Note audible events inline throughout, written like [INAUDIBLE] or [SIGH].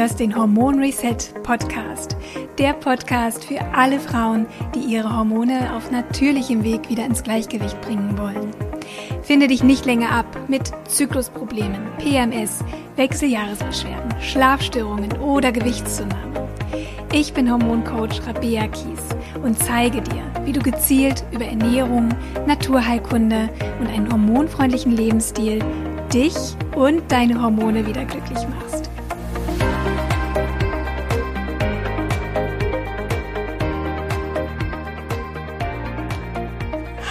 hörst den Hormon Reset Podcast. Der Podcast für alle Frauen, die ihre Hormone auf natürlichem Weg wieder ins Gleichgewicht bringen wollen. Finde dich nicht länger ab mit Zyklusproblemen, PMS, Wechseljahresbeschwerden, Schlafstörungen oder Gewichtszunahme. Ich bin Hormoncoach Rabea Kies und zeige dir, wie du gezielt über Ernährung, Naturheilkunde und einen hormonfreundlichen Lebensstil dich und deine Hormone wieder glücklich machst.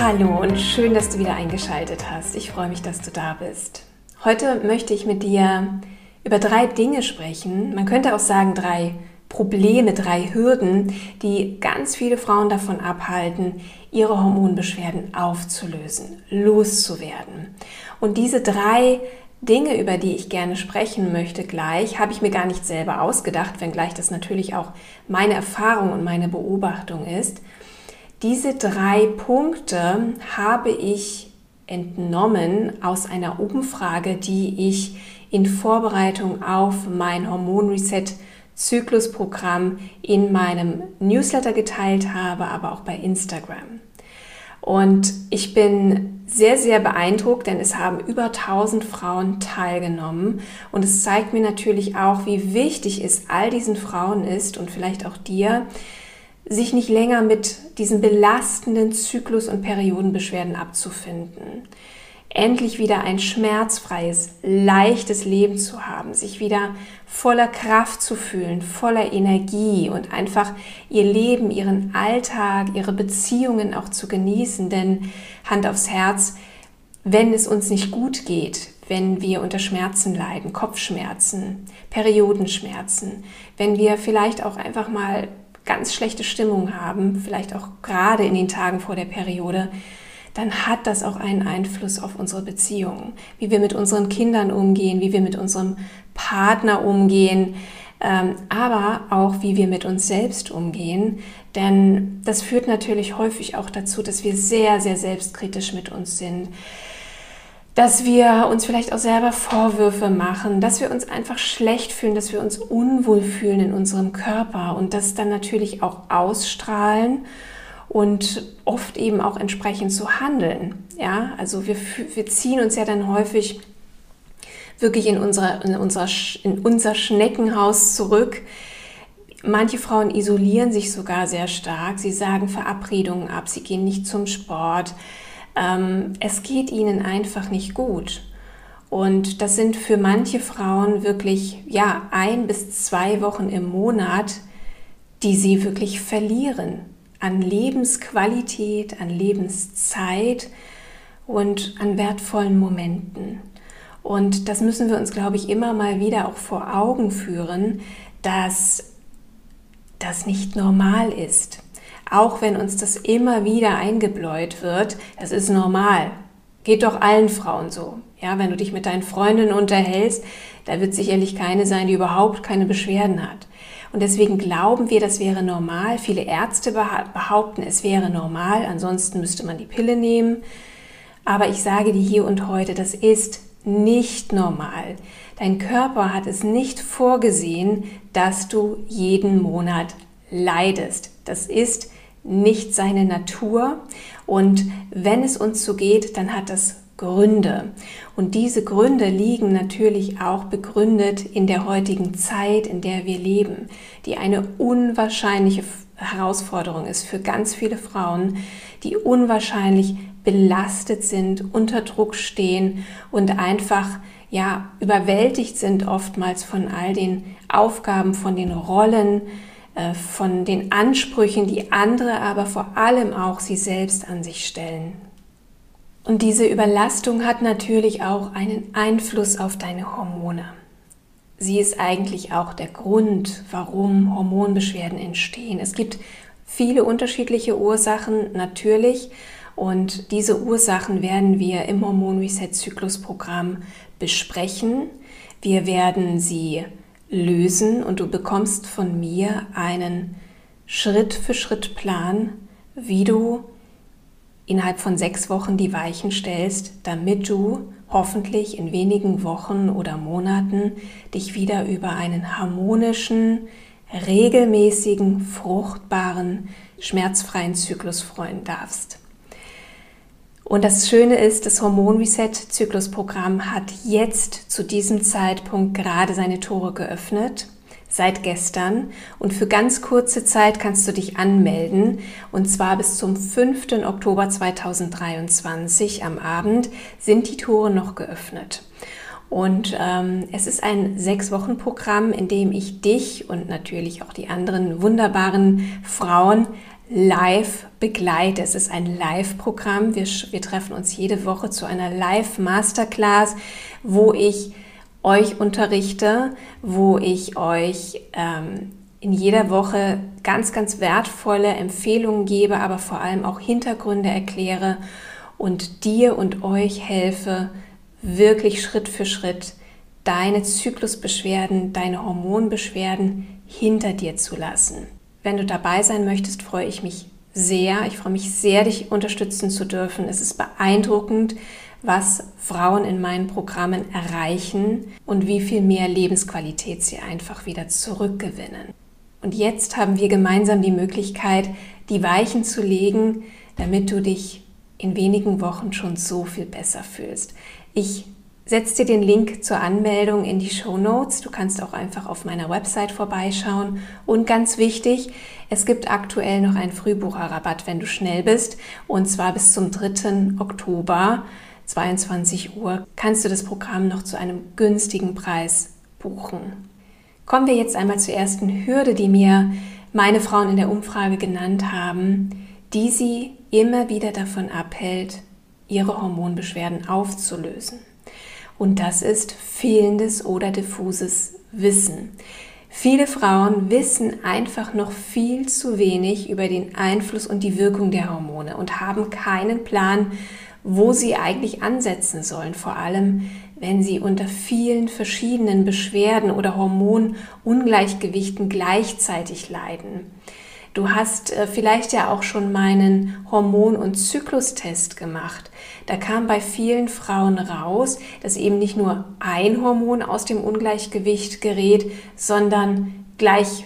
Hallo und schön, dass du wieder eingeschaltet hast. Ich freue mich, dass du da bist. Heute möchte ich mit dir über drei Dinge sprechen. Man könnte auch sagen drei Probleme, drei Hürden, die ganz viele Frauen davon abhalten, ihre Hormonbeschwerden aufzulösen, loszuwerden. Und diese drei Dinge, über die ich gerne sprechen möchte gleich, habe ich mir gar nicht selber ausgedacht, wenngleich das natürlich auch meine Erfahrung und meine Beobachtung ist. Diese drei Punkte habe ich entnommen aus einer Umfrage, die ich in Vorbereitung auf mein Hormon Reset Zyklusprogramm in meinem Newsletter geteilt habe, aber auch bei Instagram. Und ich bin sehr, sehr beeindruckt, denn es haben über 1000 Frauen teilgenommen. Und es zeigt mir natürlich auch, wie wichtig es all diesen Frauen ist und vielleicht auch dir, sich nicht länger mit diesen belastenden Zyklus- und Periodenbeschwerden abzufinden. Endlich wieder ein schmerzfreies, leichtes Leben zu haben, sich wieder voller Kraft zu fühlen, voller Energie und einfach ihr Leben, ihren Alltag, ihre Beziehungen auch zu genießen. Denn Hand aufs Herz, wenn es uns nicht gut geht, wenn wir unter Schmerzen leiden, Kopfschmerzen, Periodenschmerzen, wenn wir vielleicht auch einfach mal ganz schlechte Stimmung haben, vielleicht auch gerade in den Tagen vor der Periode, dann hat das auch einen Einfluss auf unsere Beziehungen, wie wir mit unseren Kindern umgehen, wie wir mit unserem Partner umgehen, ähm, aber auch wie wir mit uns selbst umgehen. Denn das führt natürlich häufig auch dazu, dass wir sehr, sehr selbstkritisch mit uns sind dass wir uns vielleicht auch selber Vorwürfe machen, dass wir uns einfach schlecht fühlen, dass wir uns unwohl fühlen in unserem Körper und das dann natürlich auch ausstrahlen und oft eben auch entsprechend zu handeln. Ja, also wir, wir ziehen uns ja dann häufig wirklich in, unserer, in, unserer, in unser Schneckenhaus zurück. Manche Frauen isolieren sich sogar sehr stark. Sie sagen Verabredungen ab, sie gehen nicht zum Sport ähm, es geht ihnen einfach nicht gut. Und das sind für manche Frauen wirklich, ja, ein bis zwei Wochen im Monat, die sie wirklich verlieren an Lebensqualität, an Lebenszeit und an wertvollen Momenten. Und das müssen wir uns, glaube ich, immer mal wieder auch vor Augen führen, dass das nicht normal ist auch wenn uns das immer wieder eingebläut wird, das ist normal. Geht doch allen Frauen so. Ja, wenn du dich mit deinen Freundinnen unterhältst, da wird sicherlich keine sein, die überhaupt keine Beschwerden hat. Und deswegen glauben wir, das wäre normal. Viele Ärzte behaupten, es wäre normal, ansonsten müsste man die Pille nehmen. Aber ich sage dir hier und heute, das ist nicht normal. Dein Körper hat es nicht vorgesehen, dass du jeden Monat leidest. Das ist nicht seine Natur. Und wenn es uns so geht, dann hat das Gründe. Und diese Gründe liegen natürlich auch begründet in der heutigen Zeit, in der wir leben, die eine unwahrscheinliche Herausforderung ist für ganz viele Frauen, die unwahrscheinlich belastet sind, unter Druck stehen und einfach ja überwältigt sind oftmals von all den Aufgaben, von den Rollen, von den Ansprüchen, die andere, aber vor allem auch sie selbst an sich stellen. Und diese Überlastung hat natürlich auch einen Einfluss auf deine Hormone. Sie ist eigentlich auch der Grund, warum Hormonbeschwerden entstehen. Es gibt viele unterschiedliche Ursachen natürlich und diese Ursachen werden wir im Hormon Reset Zyklus Programm besprechen. Wir werden sie lösen und du bekommst von mir einen Schritt für Schritt Plan, wie du innerhalb von sechs Wochen die Weichen stellst, damit du hoffentlich in wenigen Wochen oder Monaten dich wieder über einen harmonischen, regelmäßigen, fruchtbaren, schmerzfreien Zyklus freuen darfst. Und das Schöne ist, das Hormon Reset Zyklusprogramm hat jetzt zu diesem Zeitpunkt gerade seine Tore geöffnet seit gestern und für ganz kurze Zeit kannst du dich anmelden und zwar bis zum 5. Oktober 2023 am Abend sind die Tore noch geöffnet. Und ähm, es ist ein Sechs-Wochen-Programm, in dem ich dich und natürlich auch die anderen wunderbaren Frauen live begleite. Es ist ein Live-Programm. Wir, wir treffen uns jede Woche zu einer Live-Masterclass, wo ich euch unterrichte, wo ich euch ähm, in jeder Woche ganz, ganz wertvolle Empfehlungen gebe, aber vor allem auch Hintergründe erkläre und dir und euch helfe, wirklich Schritt für Schritt deine Zyklusbeschwerden, deine Hormonbeschwerden hinter dir zu lassen. Wenn du dabei sein möchtest, freue ich mich sehr. Ich freue mich sehr, dich unterstützen zu dürfen. Es ist beeindruckend, was Frauen in meinen Programmen erreichen und wie viel mehr Lebensqualität sie einfach wieder zurückgewinnen. Und jetzt haben wir gemeinsam die Möglichkeit, die Weichen zu legen, damit du dich in wenigen Wochen schon so viel besser fühlst. Ich setze dir den Link zur Anmeldung in die Show Notes. Du kannst auch einfach auf meiner Website vorbeischauen. Und ganz wichtig, es gibt aktuell noch einen Frühbucherrabatt, wenn du schnell bist. Und zwar bis zum 3. Oktober. 22 Uhr kannst du das Programm noch zu einem günstigen Preis buchen. Kommen wir jetzt einmal zur ersten Hürde, die mir meine Frauen in der Umfrage genannt haben, die sie immer wieder davon abhält, ihre Hormonbeschwerden aufzulösen. Und das ist fehlendes oder diffuses Wissen. Viele Frauen wissen einfach noch viel zu wenig über den Einfluss und die Wirkung der Hormone und haben keinen Plan, wo sie eigentlich ansetzen sollen, vor allem wenn sie unter vielen verschiedenen Beschwerden oder Hormonungleichgewichten gleichzeitig leiden. Du hast äh, vielleicht ja auch schon meinen Hormon- und Zyklustest gemacht. Da kam bei vielen Frauen raus, dass eben nicht nur ein Hormon aus dem Ungleichgewicht gerät, sondern gleich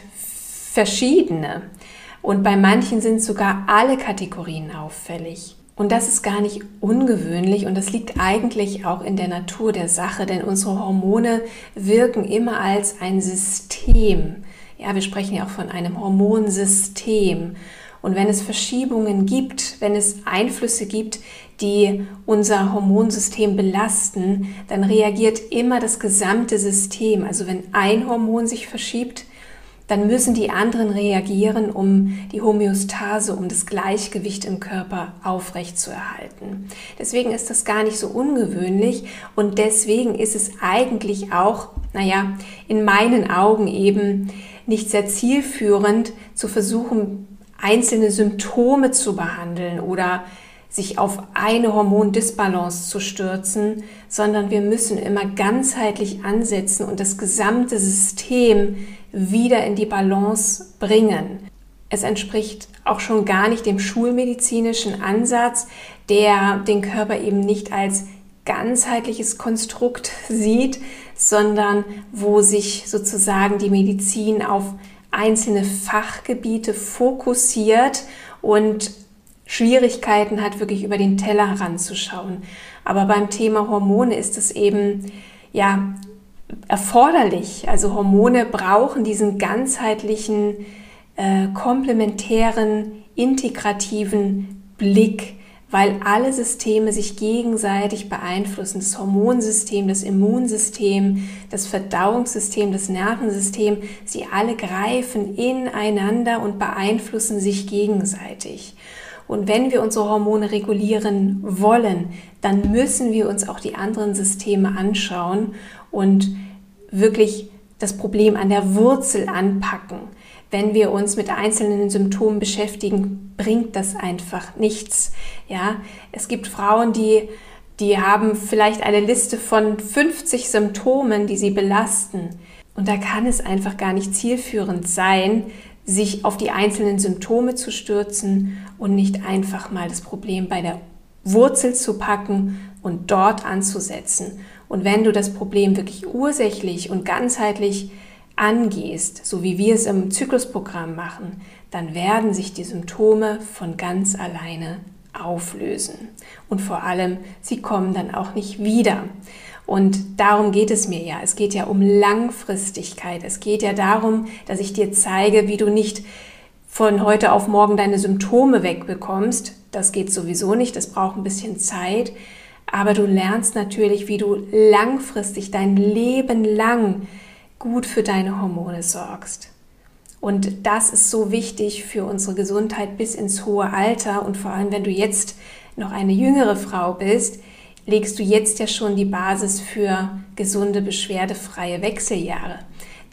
verschiedene. Und bei manchen sind sogar alle Kategorien auffällig. Und das ist gar nicht ungewöhnlich und das liegt eigentlich auch in der Natur der Sache, denn unsere Hormone wirken immer als ein System. Ja, wir sprechen ja auch von einem Hormonsystem. Und wenn es Verschiebungen gibt, wenn es Einflüsse gibt, die unser Hormonsystem belasten, dann reagiert immer das gesamte System. Also wenn ein Hormon sich verschiebt, dann müssen die anderen reagieren, um die Homöostase, um das Gleichgewicht im Körper aufrechtzuerhalten. Deswegen ist das gar nicht so ungewöhnlich und deswegen ist es eigentlich auch, naja, in meinen Augen eben nicht sehr zielführend zu versuchen, einzelne Symptome zu behandeln oder sich auf eine Hormondisbalance zu stürzen, sondern wir müssen immer ganzheitlich ansetzen und das gesamte System wieder in die Balance bringen. Es entspricht auch schon gar nicht dem schulmedizinischen Ansatz, der den Körper eben nicht als ganzheitliches Konstrukt sieht, sondern wo sich sozusagen die Medizin auf einzelne Fachgebiete fokussiert und Schwierigkeiten hat, wirklich über den Teller heranzuschauen. Aber beim Thema Hormone ist es eben ja erforderlich. Also Hormone brauchen diesen ganzheitlichen, äh, komplementären, integrativen Blick, weil alle Systeme sich gegenseitig beeinflussen. Das Hormonsystem, das Immunsystem, das Verdauungssystem, das Nervensystem, sie alle greifen ineinander und beeinflussen sich gegenseitig. Und wenn wir unsere Hormone regulieren wollen, dann müssen wir uns auch die anderen Systeme anschauen und wirklich das Problem an der Wurzel anpacken. Wenn wir uns mit einzelnen Symptomen beschäftigen, bringt das einfach nichts. Ja, es gibt Frauen, die die haben vielleicht eine Liste von 50 Symptomen, die sie belasten. Und da kann es einfach gar nicht zielführend sein, sich auf die einzelnen Symptome zu stürzen und nicht einfach mal das Problem bei der Wurzel zu packen und dort anzusetzen. Und wenn du das Problem wirklich ursächlich und ganzheitlich angehst, so wie wir es im Zyklusprogramm machen, dann werden sich die Symptome von ganz alleine auflösen. Und vor allem, sie kommen dann auch nicht wieder. Und darum geht es mir ja. Es geht ja um Langfristigkeit. Es geht ja darum, dass ich dir zeige, wie du nicht von heute auf morgen deine Symptome wegbekommst. Das geht sowieso nicht. Das braucht ein bisschen Zeit. Aber du lernst natürlich, wie du langfristig dein Leben lang gut für deine Hormone sorgst. Und das ist so wichtig für unsere Gesundheit bis ins hohe Alter. Und vor allem, wenn du jetzt noch eine jüngere Frau bist, legst du jetzt ja schon die Basis für gesunde, beschwerdefreie Wechseljahre.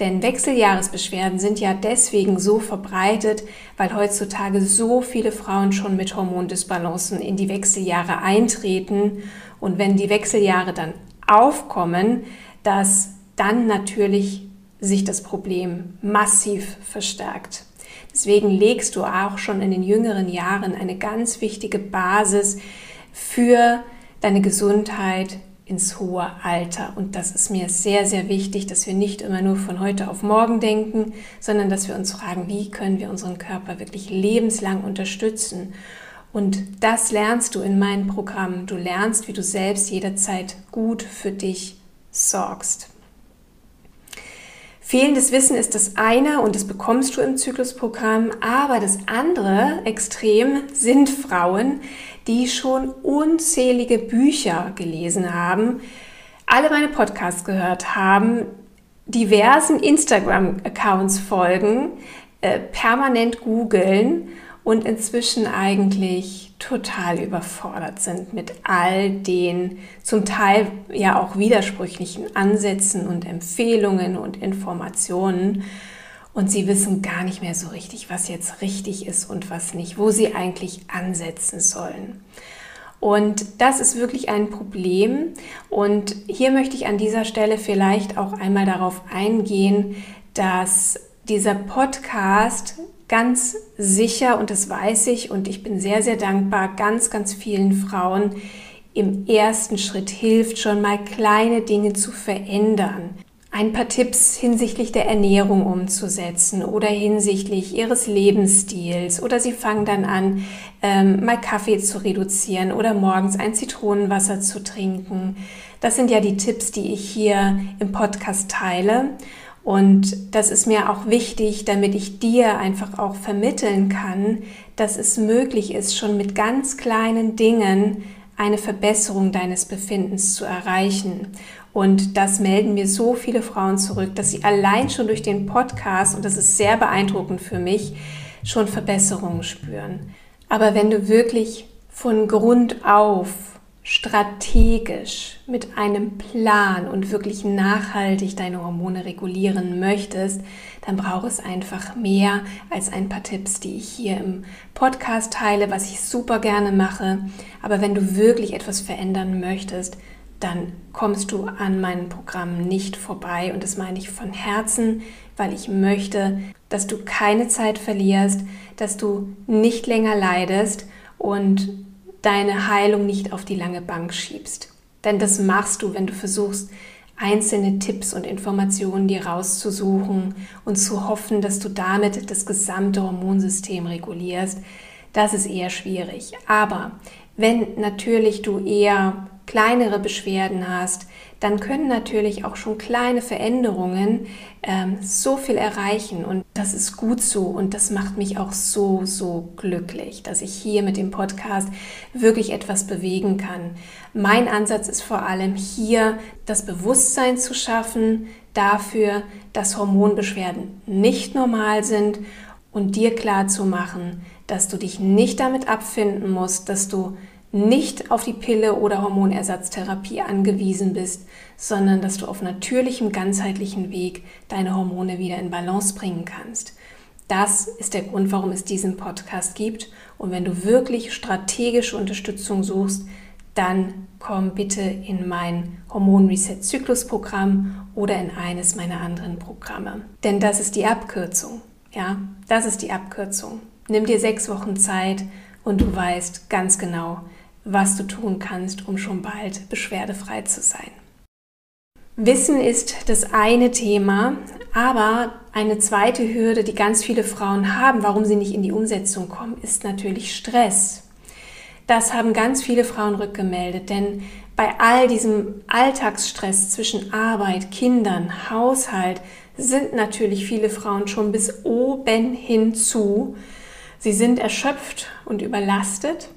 Denn Wechseljahresbeschwerden sind ja deswegen so verbreitet, weil heutzutage so viele Frauen schon mit Hormondisbalancen in die Wechseljahre eintreten. Und wenn die Wechseljahre dann aufkommen, dass dann natürlich sich das Problem massiv verstärkt. Deswegen legst du auch schon in den jüngeren Jahren eine ganz wichtige Basis für deine Gesundheit ins hohe Alter. Und das ist mir sehr, sehr wichtig, dass wir nicht immer nur von heute auf morgen denken, sondern dass wir uns fragen, wie können wir unseren Körper wirklich lebenslang unterstützen. Und das lernst du in meinem Programm. Du lernst, wie du selbst jederzeit gut für dich sorgst. Fehlendes Wissen ist das eine und das bekommst du im Zyklusprogramm, aber das andere Extrem sind Frauen, die schon unzählige Bücher gelesen haben, alle meine Podcasts gehört haben, diversen Instagram-Accounts folgen, äh, permanent googeln und inzwischen eigentlich total überfordert sind mit all den zum Teil ja auch widersprüchlichen Ansätzen und Empfehlungen und Informationen. Und sie wissen gar nicht mehr so richtig, was jetzt richtig ist und was nicht, wo sie eigentlich ansetzen sollen. Und das ist wirklich ein Problem. Und hier möchte ich an dieser Stelle vielleicht auch einmal darauf eingehen, dass dieser Podcast ganz sicher, und das weiß ich, und ich bin sehr, sehr dankbar, ganz, ganz vielen Frauen im ersten Schritt hilft, schon mal kleine Dinge zu verändern. Ein paar Tipps hinsichtlich der Ernährung umzusetzen oder hinsichtlich ihres Lebensstils oder sie fangen dann an, ähm, mal Kaffee zu reduzieren oder morgens ein Zitronenwasser zu trinken. Das sind ja die Tipps, die ich hier im Podcast teile. Und das ist mir auch wichtig, damit ich dir einfach auch vermitteln kann, dass es möglich ist, schon mit ganz kleinen Dingen eine Verbesserung deines Befindens zu erreichen. Und das melden mir so viele Frauen zurück, dass sie allein schon durch den Podcast, und das ist sehr beeindruckend für mich, schon Verbesserungen spüren. Aber wenn du wirklich von Grund auf strategisch mit einem Plan und wirklich nachhaltig deine Hormone regulieren möchtest, dann braucht es einfach mehr als ein paar Tipps, die ich hier im Podcast teile, was ich super gerne mache. Aber wenn du wirklich etwas verändern möchtest, dann kommst du an meinem Programm nicht vorbei. Und das meine ich von Herzen, weil ich möchte, dass du keine Zeit verlierst, dass du nicht länger leidest und deine Heilung nicht auf die lange Bank schiebst. Denn das machst du, wenn du versuchst, einzelne Tipps und Informationen dir rauszusuchen und zu hoffen, dass du damit das gesamte Hormonsystem regulierst. Das ist eher schwierig. Aber wenn natürlich du eher kleinere Beschwerden hast, dann können natürlich auch schon kleine Veränderungen ähm, so viel erreichen. Und das ist gut so und das macht mich auch so, so glücklich, dass ich hier mit dem Podcast wirklich etwas bewegen kann. Mein Ansatz ist vor allem hier das Bewusstsein zu schaffen dafür, dass Hormonbeschwerden nicht normal sind und dir klar zu machen, dass du dich nicht damit abfinden musst, dass du nicht auf die Pille oder Hormonersatztherapie angewiesen bist, sondern dass du auf natürlichem, ganzheitlichen Weg deine Hormone wieder in Balance bringen kannst. Das ist der Grund, warum es diesen Podcast gibt. Und wenn du wirklich strategische Unterstützung suchst, dann komm bitte in mein Hormon Reset Zyklus Programm oder in eines meiner anderen Programme. Denn das ist die Abkürzung. Ja, das ist die Abkürzung. Nimm dir sechs Wochen Zeit und du weißt ganz genau, was du tun kannst, um schon bald beschwerdefrei zu sein. Wissen ist das eine Thema, aber eine zweite Hürde, die ganz viele Frauen haben, warum sie nicht in die Umsetzung kommen, ist natürlich Stress. Das haben ganz viele Frauen rückgemeldet, denn bei all diesem Alltagsstress zwischen Arbeit, Kindern, Haushalt sind natürlich viele Frauen schon bis oben hinzu. Sie sind erschöpft und überlastet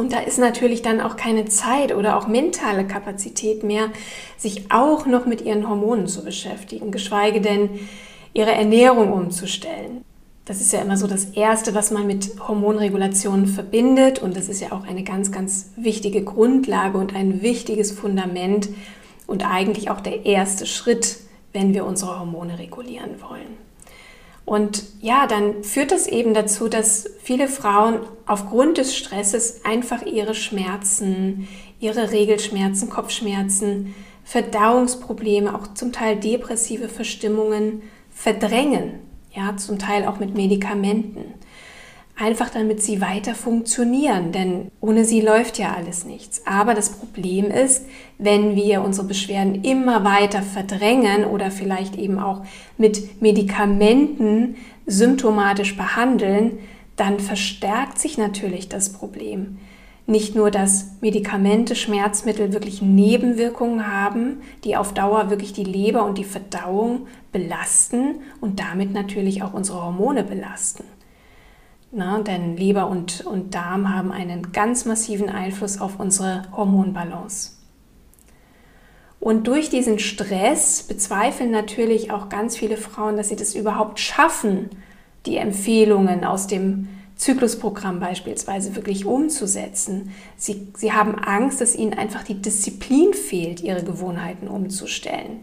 und da ist natürlich dann auch keine Zeit oder auch mentale Kapazität mehr, sich auch noch mit ihren Hormonen zu beschäftigen, geschweige denn ihre Ernährung umzustellen. Das ist ja immer so das Erste, was man mit Hormonregulation verbindet. Und das ist ja auch eine ganz, ganz wichtige Grundlage und ein wichtiges Fundament und eigentlich auch der erste Schritt, wenn wir unsere Hormone regulieren wollen. Und ja, dann führt das eben dazu, dass viele Frauen aufgrund des Stresses einfach ihre Schmerzen, ihre Regelschmerzen, Kopfschmerzen, Verdauungsprobleme, auch zum Teil depressive Verstimmungen verdrängen. Ja, zum Teil auch mit Medikamenten einfach damit sie weiter funktionieren, denn ohne sie läuft ja alles nichts. Aber das Problem ist, wenn wir unsere Beschwerden immer weiter verdrängen oder vielleicht eben auch mit Medikamenten symptomatisch behandeln, dann verstärkt sich natürlich das Problem. Nicht nur, dass Medikamente, Schmerzmittel wirklich Nebenwirkungen haben, die auf Dauer wirklich die Leber und die Verdauung belasten und damit natürlich auch unsere Hormone belasten. Na, denn Leber und, und Darm haben einen ganz massiven Einfluss auf unsere Hormonbalance. Und durch diesen Stress bezweifeln natürlich auch ganz viele Frauen, dass sie das überhaupt schaffen, die Empfehlungen aus dem Zyklusprogramm beispielsweise wirklich umzusetzen. Sie, sie haben Angst, dass ihnen einfach die Disziplin fehlt, ihre Gewohnheiten umzustellen.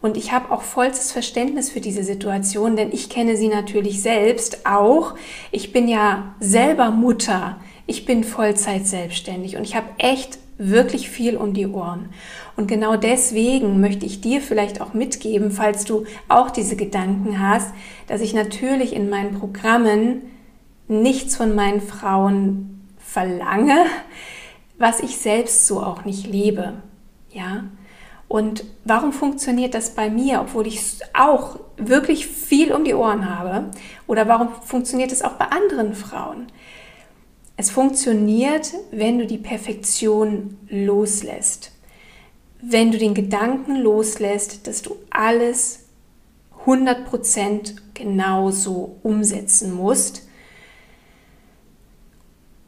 Und ich habe auch vollstes Verständnis für diese Situation, denn ich kenne sie natürlich selbst auch. Ich bin ja selber Mutter. Ich bin Vollzeit selbstständig und ich habe echt wirklich viel um die Ohren. Und genau deswegen möchte ich dir vielleicht auch mitgeben, falls du auch diese Gedanken hast, dass ich natürlich in meinen Programmen nichts von meinen Frauen verlange, was ich selbst so auch nicht lebe. Ja, und warum funktioniert das bei mir, obwohl ich auch wirklich viel um die Ohren habe? Oder warum funktioniert es auch bei anderen Frauen? Es funktioniert, wenn du die Perfektion loslässt. Wenn du den Gedanken loslässt, dass du alles 100% genauso umsetzen musst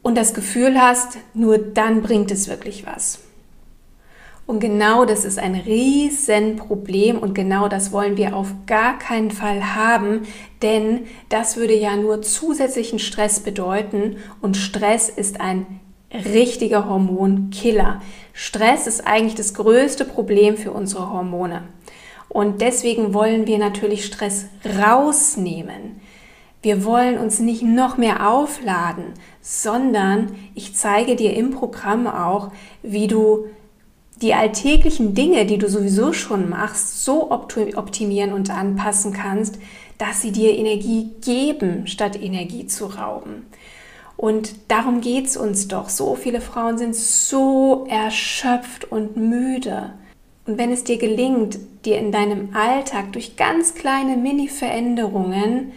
und das Gefühl hast, nur dann bringt es wirklich was. Und genau das ist ein Riesenproblem und genau das wollen wir auf gar keinen Fall haben, denn das würde ja nur zusätzlichen Stress bedeuten und Stress ist ein richtiger Hormonkiller. Stress ist eigentlich das größte Problem für unsere Hormone. Und deswegen wollen wir natürlich Stress rausnehmen. Wir wollen uns nicht noch mehr aufladen, sondern ich zeige dir im Programm auch, wie du die alltäglichen Dinge, die du sowieso schon machst, so optimieren und anpassen kannst, dass sie dir Energie geben, statt Energie zu rauben. Und darum geht es uns doch. So viele Frauen sind so erschöpft und müde. Und wenn es dir gelingt, dir in deinem Alltag durch ganz kleine Mini-Veränderungen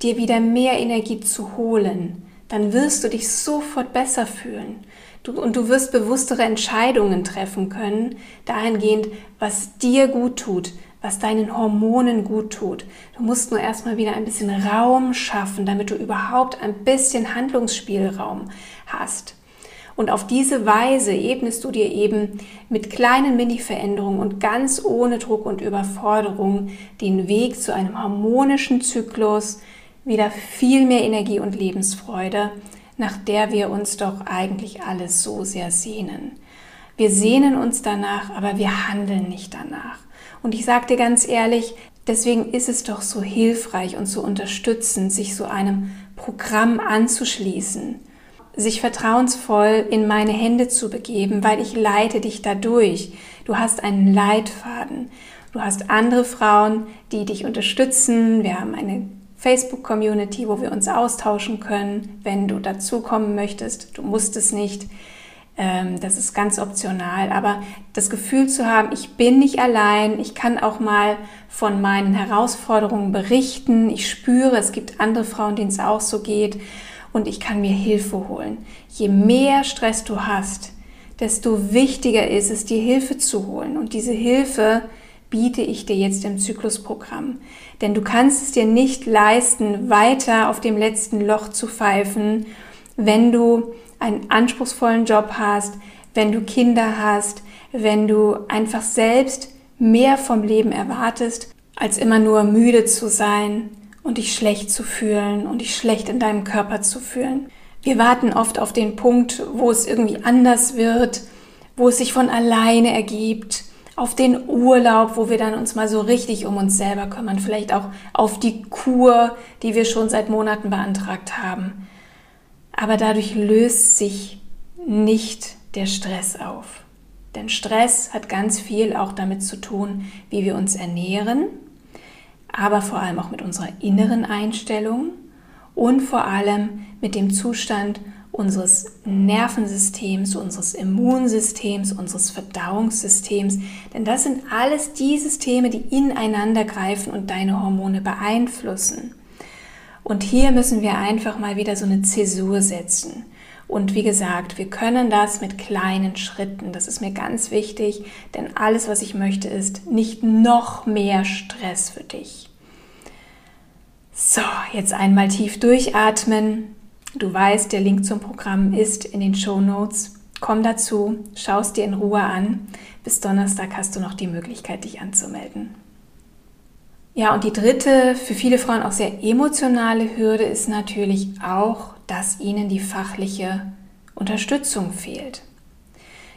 dir wieder mehr Energie zu holen, dann wirst du dich sofort besser fühlen. Du, und du wirst bewusstere Entscheidungen treffen können, dahingehend, was dir gut tut, was deinen Hormonen gut tut. Du musst nur erstmal wieder ein bisschen Raum schaffen, damit du überhaupt ein bisschen Handlungsspielraum hast. Und auf diese Weise ebnest du dir eben mit kleinen Mini-Veränderungen und ganz ohne Druck und Überforderung den Weg zu einem harmonischen Zyklus, wieder viel mehr Energie und Lebensfreude nach der wir uns doch eigentlich alles so sehr sehnen. Wir sehnen uns danach, aber wir handeln nicht danach. Und ich sage dir ganz ehrlich, deswegen ist es doch so hilfreich und so unterstützend, sich so einem Programm anzuschließen. sich vertrauensvoll in meine Hände zu begeben, weil ich leite dich dadurch. Du hast einen Leitfaden. Du hast andere Frauen, die dich unterstützen. Wir haben eine Facebook-Community, wo wir uns austauschen können, wenn du dazukommen möchtest. Du musst es nicht. Ähm, das ist ganz optional. Aber das Gefühl zu haben, ich bin nicht allein, ich kann auch mal von meinen Herausforderungen berichten. Ich spüre, es gibt andere Frauen, denen es auch so geht. Und ich kann mir Hilfe holen. Je mehr Stress du hast, desto wichtiger ist es, dir Hilfe zu holen. Und diese Hilfe biete ich dir jetzt im Zyklusprogramm. Denn du kannst es dir nicht leisten, weiter auf dem letzten Loch zu pfeifen, wenn du einen anspruchsvollen Job hast, wenn du Kinder hast, wenn du einfach selbst mehr vom Leben erwartest, als immer nur müde zu sein und dich schlecht zu fühlen und dich schlecht in deinem Körper zu fühlen. Wir warten oft auf den Punkt, wo es irgendwie anders wird, wo es sich von alleine ergibt, auf den Urlaub, wo wir dann uns mal so richtig um uns selber kümmern, vielleicht auch auf die Kur, die wir schon seit Monaten beantragt haben. Aber dadurch löst sich nicht der Stress auf. Denn Stress hat ganz viel auch damit zu tun, wie wir uns ernähren, aber vor allem auch mit unserer inneren Einstellung und vor allem mit dem Zustand unseres Nervensystems, unseres Immunsystems, unseres Verdauungssystems. Denn das sind alles die Systeme, die ineinander greifen und deine Hormone beeinflussen. Und hier müssen wir einfach mal wieder so eine Zäsur setzen. Und wie gesagt, wir können das mit kleinen Schritten. Das ist mir ganz wichtig, denn alles, was ich möchte, ist nicht noch mehr Stress für dich. So, jetzt einmal tief durchatmen, Du weißt, der Link zum Programm ist in den Show Notes. Komm dazu, schaust dir in Ruhe an. Bis Donnerstag hast du noch die Möglichkeit, dich anzumelden. Ja, und die dritte, für viele Frauen auch sehr emotionale Hürde ist natürlich auch, dass ihnen die fachliche Unterstützung fehlt.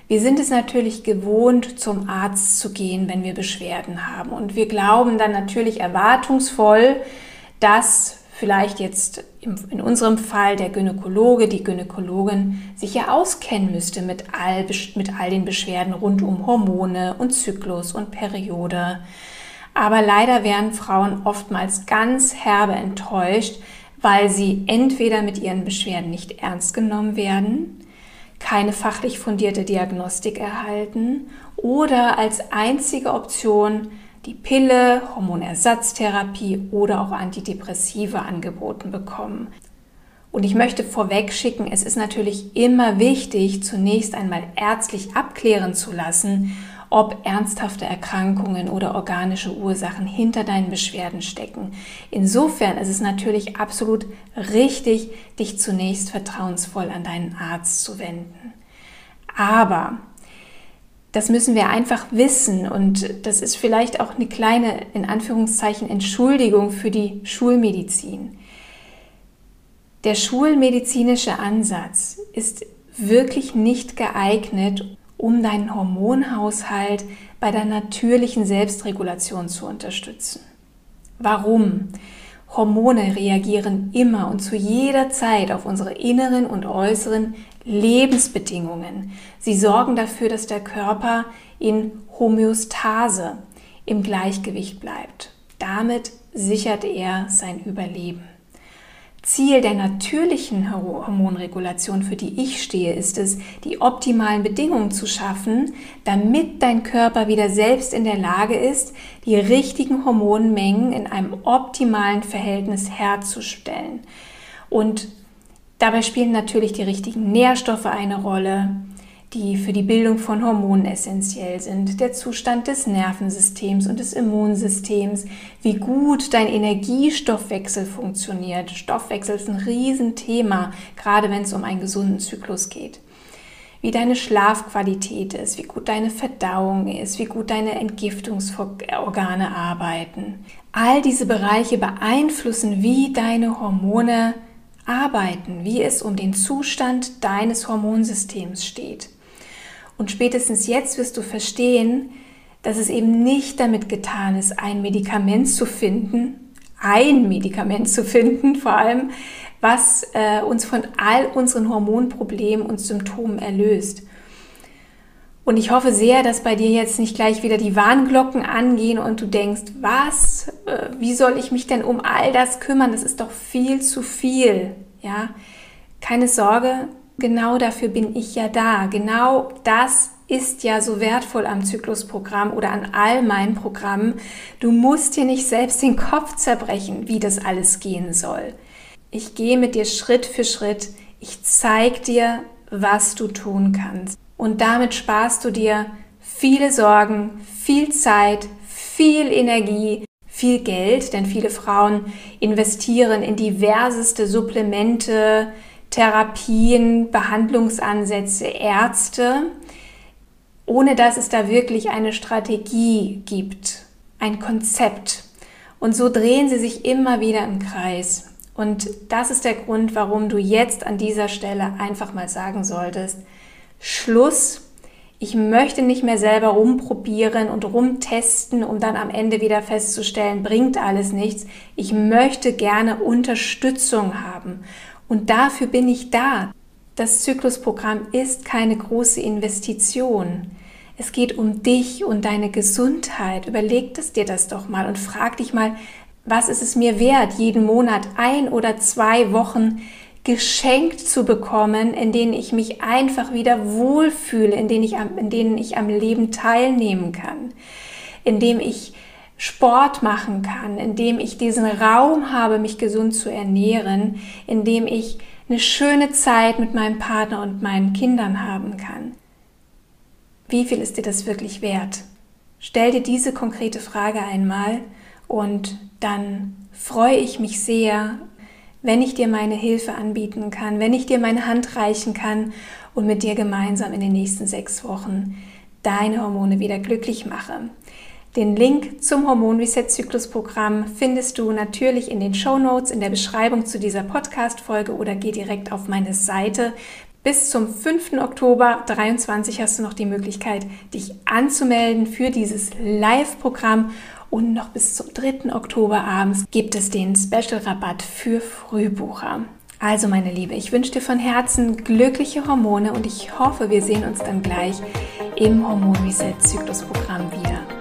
Wir sind es natürlich gewohnt, zum Arzt zu gehen, wenn wir Beschwerden haben. Und wir glauben dann natürlich erwartungsvoll, dass vielleicht jetzt in unserem Fall der Gynäkologe, die Gynäkologin sich ja auskennen müsste mit all, mit all den Beschwerden rund um Hormone und Zyklus und Periode. Aber leider werden Frauen oftmals ganz herbe enttäuscht, weil sie entweder mit ihren Beschwerden nicht ernst genommen werden, keine fachlich fundierte Diagnostik erhalten oder als einzige Option die Pille, Hormonersatztherapie oder auch Antidepressive angeboten bekommen. Und ich möchte vorweg schicken, es ist natürlich immer wichtig, zunächst einmal ärztlich abklären zu lassen, ob ernsthafte Erkrankungen oder organische Ursachen hinter deinen Beschwerden stecken. Insofern ist es natürlich absolut richtig, dich zunächst vertrauensvoll an deinen Arzt zu wenden. Aber das müssen wir einfach wissen und das ist vielleicht auch eine kleine, in Anführungszeichen, Entschuldigung für die Schulmedizin. Der schulmedizinische Ansatz ist wirklich nicht geeignet, um deinen Hormonhaushalt bei der natürlichen Selbstregulation zu unterstützen. Warum? Hormone reagieren immer und zu jeder Zeit auf unsere inneren und äußeren Lebensbedingungen. Sie sorgen dafür, dass der Körper in Homöostase, im Gleichgewicht bleibt. Damit sichert er sein Überleben. Ziel der natürlichen Hormonregulation, für die ich stehe, ist es, die optimalen Bedingungen zu schaffen, damit dein Körper wieder selbst in der Lage ist, die richtigen Hormonmengen in einem optimalen Verhältnis herzustellen. Und dabei spielen natürlich die richtigen Nährstoffe eine Rolle, die für die Bildung von Hormonen essentiell sind, der Zustand des Nervensystems und des Immunsystems, wie gut dein Energiestoffwechsel funktioniert. Stoffwechsel ist ein Riesenthema, gerade wenn es um einen gesunden Zyklus geht. Wie deine Schlafqualität ist, wie gut deine Verdauung ist, wie gut deine Entgiftungsorgane arbeiten. All diese Bereiche beeinflussen, wie deine Hormone arbeiten, wie es um den Zustand deines Hormonsystems steht. Und spätestens jetzt wirst du verstehen, dass es eben nicht damit getan ist, ein Medikament zu finden, ein Medikament zu finden, [LAUGHS] vor allem, was äh, uns von all unseren Hormonproblemen und Symptomen erlöst. Und ich hoffe sehr, dass bei dir jetzt nicht gleich wieder die Warnglocken angehen und du denkst, was, äh, wie soll ich mich denn um all das kümmern? Das ist doch viel zu viel. Ja, keine Sorge, genau dafür bin ich ja da. Genau das ist ja so wertvoll am Zyklusprogramm oder an all meinen Programmen. Du musst dir nicht selbst den Kopf zerbrechen, wie das alles gehen soll. Ich gehe mit dir Schritt für Schritt. Ich zeige dir, was du tun kannst. Und damit sparst du dir viele Sorgen, viel Zeit, viel Energie, viel Geld, denn viele Frauen investieren in diverseste Supplemente, Therapien, Behandlungsansätze, Ärzte, ohne dass es da wirklich eine Strategie gibt, ein Konzept. Und so drehen sie sich immer wieder im Kreis. Und das ist der Grund, warum du jetzt an dieser Stelle einfach mal sagen solltest, Schluss. Ich möchte nicht mehr selber rumprobieren und rumtesten, um dann am Ende wieder festzustellen, bringt alles nichts. Ich möchte gerne Unterstützung haben. Und dafür bin ich da. Das Zyklusprogramm ist keine große Investition. Es geht um dich und deine Gesundheit. Überleg das dir das doch mal und frag dich mal, was ist es mir wert, jeden Monat ein oder zwei Wochen geschenkt zu bekommen, in denen ich mich einfach wieder wohlfühle, in denen ich am, in denen ich am Leben teilnehmen kann, in dem ich Sport machen kann, in dem ich diesen Raum habe, mich gesund zu ernähren, in dem ich eine schöne Zeit mit meinem Partner und meinen Kindern haben kann. Wie viel ist dir das wirklich wert? Stell dir diese konkrete Frage einmal und dann freue ich mich sehr, wenn ich dir meine Hilfe anbieten kann, wenn ich dir meine Hand reichen kann und mit dir gemeinsam in den nächsten sechs Wochen deine Hormone wieder glücklich mache. Den Link zum Hormon Reset Zyklus Programm findest du natürlich in den Show Notes in der Beschreibung zu dieser Podcast Folge oder geh direkt auf meine Seite. Bis zum 5. Oktober 23 hast du noch die Möglichkeit, dich anzumelden für dieses Live-Programm und noch bis zum 3. Oktober abends gibt es den Special-Rabatt für Frühbucher. Also meine Liebe, ich wünsche dir von Herzen glückliche Hormone und ich hoffe, wir sehen uns dann gleich im Hormon Reset Zyklus Programm wieder.